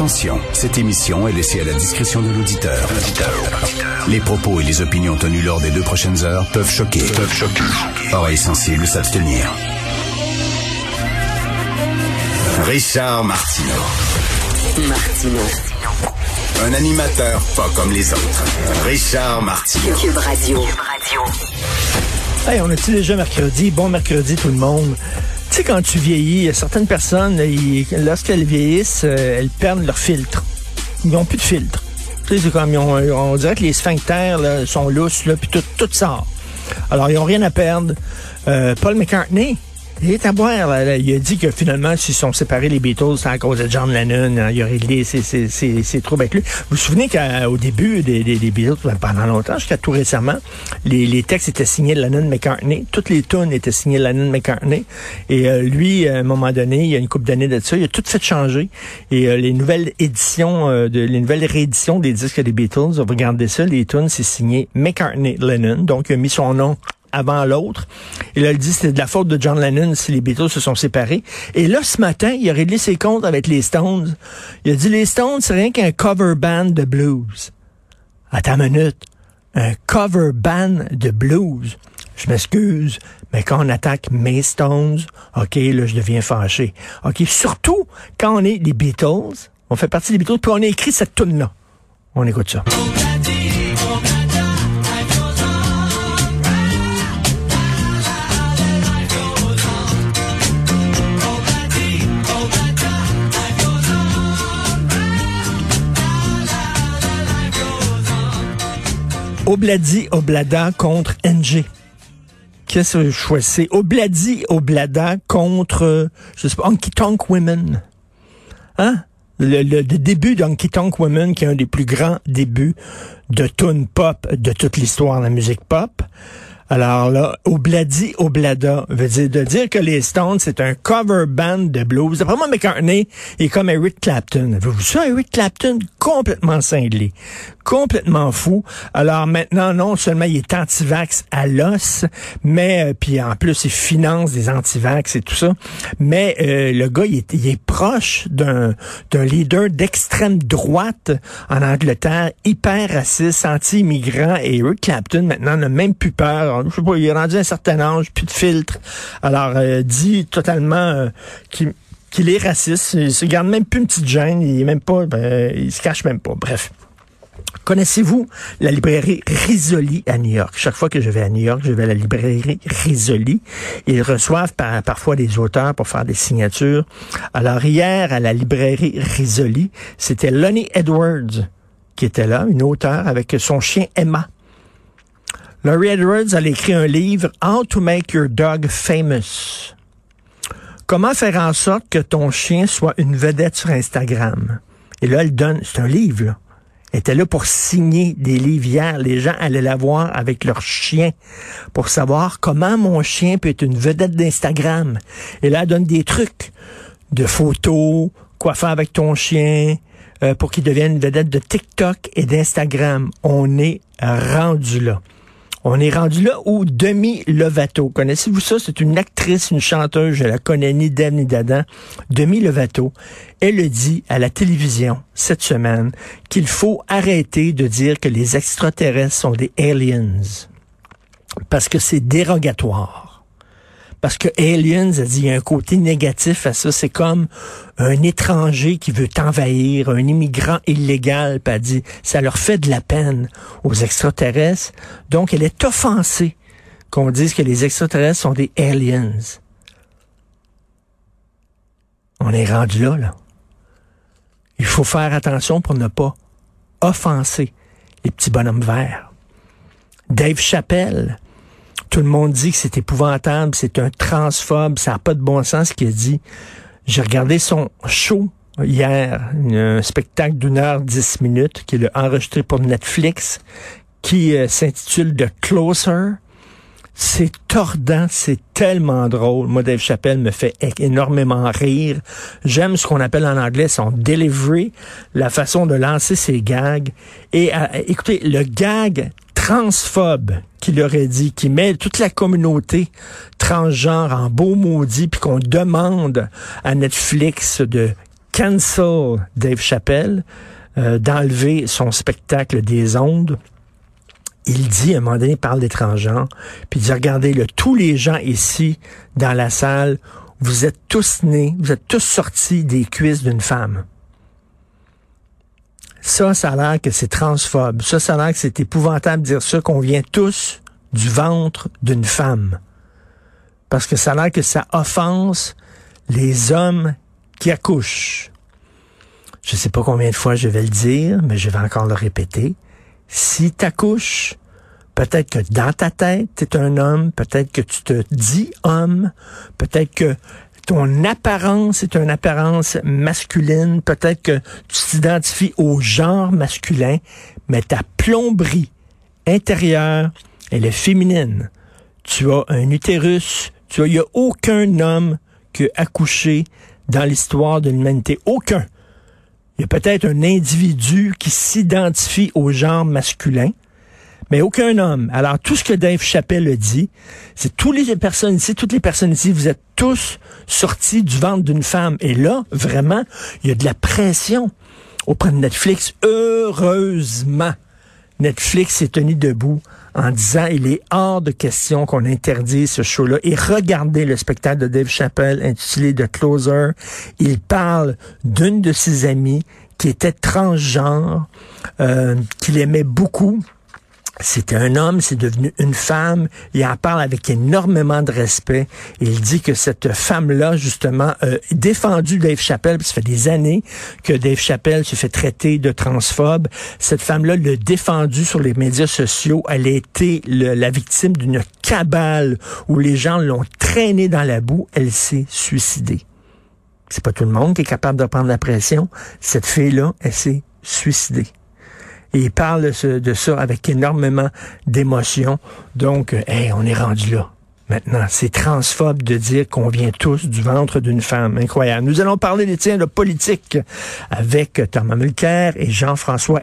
Attention, cette émission est laissée à la discrétion de l'auditeur. Les propos et les opinions tenues lors des deux prochaines heures peuvent choquer. Peuvent choquer. Oreilles sensibles s'abstenir. Richard Martineau. Martino. Un animateur pas comme les autres. Richard Martineau. Cube Radio. Hey, on est déjà mercredi? Bon mercredi tout le monde. Tu sais, quand tu vieillis, certaines personnes, ils- lorsqu'elles vieillissent, euh, elles perdent leur filtre. Ils n'ont plus de filtre. Tu sais, c'est comme, ils ont- on dirait que les sphincters là, sont lousses, là, puis tout, tout sort. Alors, ils n'ont rien à perdre. Euh, Paul McCartney, il est à boire. là. Il a dit que finalement, s'ils sont séparés, les Beatles, c'est à cause de John Lennon. hein, il a réglé ses, ses, ses, ses troubles avec lui. Vous vous souvenez qu'au début des, des, des Beatles, ben, pendant longtemps, jusqu'à tout récemment, les, les textes étaient signés Lennon-McCartney. Toutes les tunes étaient signées Lennon-McCartney. Et euh, lui, à un moment donné, il y a une couple d'années de ça, il a tout fait changer. Et euh, les nouvelles éditions, euh, de, les nouvelles rééditions des disques des Beatles, vous regardez ça, les tunes, c'est signé McCartney-Lennon. Donc, il a mis son nom avant l'autre. Et là, il dit c'était de la faute de John Lennon si les Beatles se sont séparés. Et là, ce matin, il a réglé ses comptes avec les Stones. Il a dit, les Stones, c'est rien qu'un cover band de blues. Attends une minute. Un cover band de blues. Je m'excuse, mais quand on attaque mes Stones, OK, là, je deviens fâché. OK, surtout quand on est les Beatles, on fait partie des Beatles, puis on a écrit cette tune-là. On écoute ça. Obladi Oblada contre NG. Qu'est-ce que je choisis? Obladi Oblada contre, je sais pas, Honky Tonk Women. Hein? Le début d'Honky Tonk Women, qui est un des plus grands débuts de tune pop de toute l'histoire de la musique pop. Alors là, Obladi Oblada veut dire de dire que les Stones, c'est un cover band de blues. D'après moi, McCartney est comme Eric Clapton. Avez-vous ça, Eric Clapton? Complètement cinglé. Complètement fou. Alors maintenant, non seulement il est anti-vax à l'os, mais euh, puis en plus, il finance des anti-vax et tout ça. Mais euh, le gars, il est, il est proche d'un d'un leader d'extrême droite en Angleterre, hyper raciste, anti-immigrant. Et Eric Clapton, maintenant, n'a même plus peur. Je sais pas, il est rendu un certain âge, plus de filtre. Alors, euh, dit totalement euh, qu'il est raciste. Il se garde même plus une petite gêne. Il est même pas, ben, il se cache même pas. Bref. Connaissez-vous la librairie Risoli à New York? Chaque fois que je vais à New York, je vais à la librairie Risoli. Ils reçoivent par- parfois des auteurs pour faire des signatures. Alors hier, à la librairie Risoli, c'était Lonnie Edwards qui était là, une auteure avec son chien Emma. Laurie Edwards, elle écrit un livre, How to Make Your Dog Famous. Comment faire en sorte que ton chien soit une vedette sur Instagram? Et là, elle donne, c'est un livre, là. Elle était là pour signer des livres hier. Les gens allaient la voir avec leur chien pour savoir comment mon chien peut être une vedette d'Instagram. Et là, elle donne des trucs de photos, quoi faire avec ton chien, euh, pour qu'il devienne une vedette de TikTok et d'Instagram. On est rendu là. On est rendu là où Demi Lovato, connaissez-vous ça? C'est une actrice, une chanteuse, je la connais ni d'elle ni d'Adam. Demi Lovato, elle dit à la télévision cette semaine qu'il faut arrêter de dire que les extraterrestres sont des aliens. Parce que c'est dérogatoire. Parce que Aliens, elle dit, il y a un côté négatif à ça. C'est comme un étranger qui veut t'envahir, un immigrant illégal. Elle dit, ça leur fait de la peine aux extraterrestres. Donc, elle est offensée qu'on dise que les extraterrestres sont des aliens. On est rendu là, là. Il faut faire attention pour ne pas offenser les petits bonhommes verts. Dave Chappelle, tout le monde dit que c'est épouvantable, c'est un transphobe, ça n'a pas de bon sens ce qu'il dit. J'ai regardé son show hier, un spectacle d'une heure dix minutes qu'il a enregistré pour Netflix, qui euh, s'intitule The Closer. C'est tordant, c'est tellement drôle. Moi, Dave Chappelle me fait énormément rire. J'aime ce qu'on appelle en anglais son delivery, la façon de lancer ses gags. Et euh, écoutez, le gag transphobe qu'il aurait dit, qui met toute la communauté transgenre en beau maudit, puis qu'on demande à Netflix de cancel Dave Chappelle, euh, d'enlever son spectacle des ondes. Il dit, à un moment donné, il parle des transgenres, puis il dit, regardez, là, tous les gens ici, dans la salle, vous êtes tous nés, vous êtes tous sortis des cuisses d'une femme. Ça, ça a l'air que c'est transphobe. Ça, ça a l'air que c'est épouvantable de dire ça, qu'on vient tous du ventre d'une femme. Parce que ça a l'air que ça offense les hommes qui accouchent. Je sais pas combien de fois je vais le dire, mais je vais encore le répéter. Si t'accouches, peut-être que dans ta tête, tu es un homme, peut-être que tu te dis homme, peut-être que ton apparence est une apparence masculine, peut-être que tu t'identifies au genre masculin, mais ta plomberie intérieure, elle est féminine. Tu as un utérus, tu as, il n'y a aucun homme qui a accouché dans l'histoire de l'humanité. Aucun. Il y a peut-être un individu qui s'identifie au genre masculin, mais aucun homme. Alors, tout ce que Dave Chappelle a dit, c'est toutes les personnes ici, toutes les personnes ici, vous êtes tous sortis du ventre d'une femme. Et là, vraiment, il y a de la pression auprès de Netflix. Heureusement, Netflix s'est tenu debout en disant il est hors de question qu'on interdise ce show-là. Et regardez le spectacle de Dave Chappelle intitulé The Closer. Il parle d'une de ses amies qui était transgenre, euh, qu'il aimait beaucoup c'était un homme, c'est devenu une femme. Il en parle avec énormément de respect. Il dit que cette femme-là, justement, a défendu Dave Chappelle. ça fait des années que Dave Chappelle se fait traiter de transphobe. Cette femme-là l'a défendu sur les médias sociaux. Elle a été la victime d'une cabale où les gens l'ont traînée dans la boue. Elle s'est suicidée. C'est pas tout le monde qui est capable de prendre la pression. Cette fille-là, elle s'est suicidée. Il parle de ça avec énormément d'émotion. Donc, euh, on est rendu là. Maintenant, c'est transphobe de dire qu'on vient tous du ventre d'une femme. Incroyable. Nous allons parler des tiens de politique avec Thomas Mulcair et Jean-François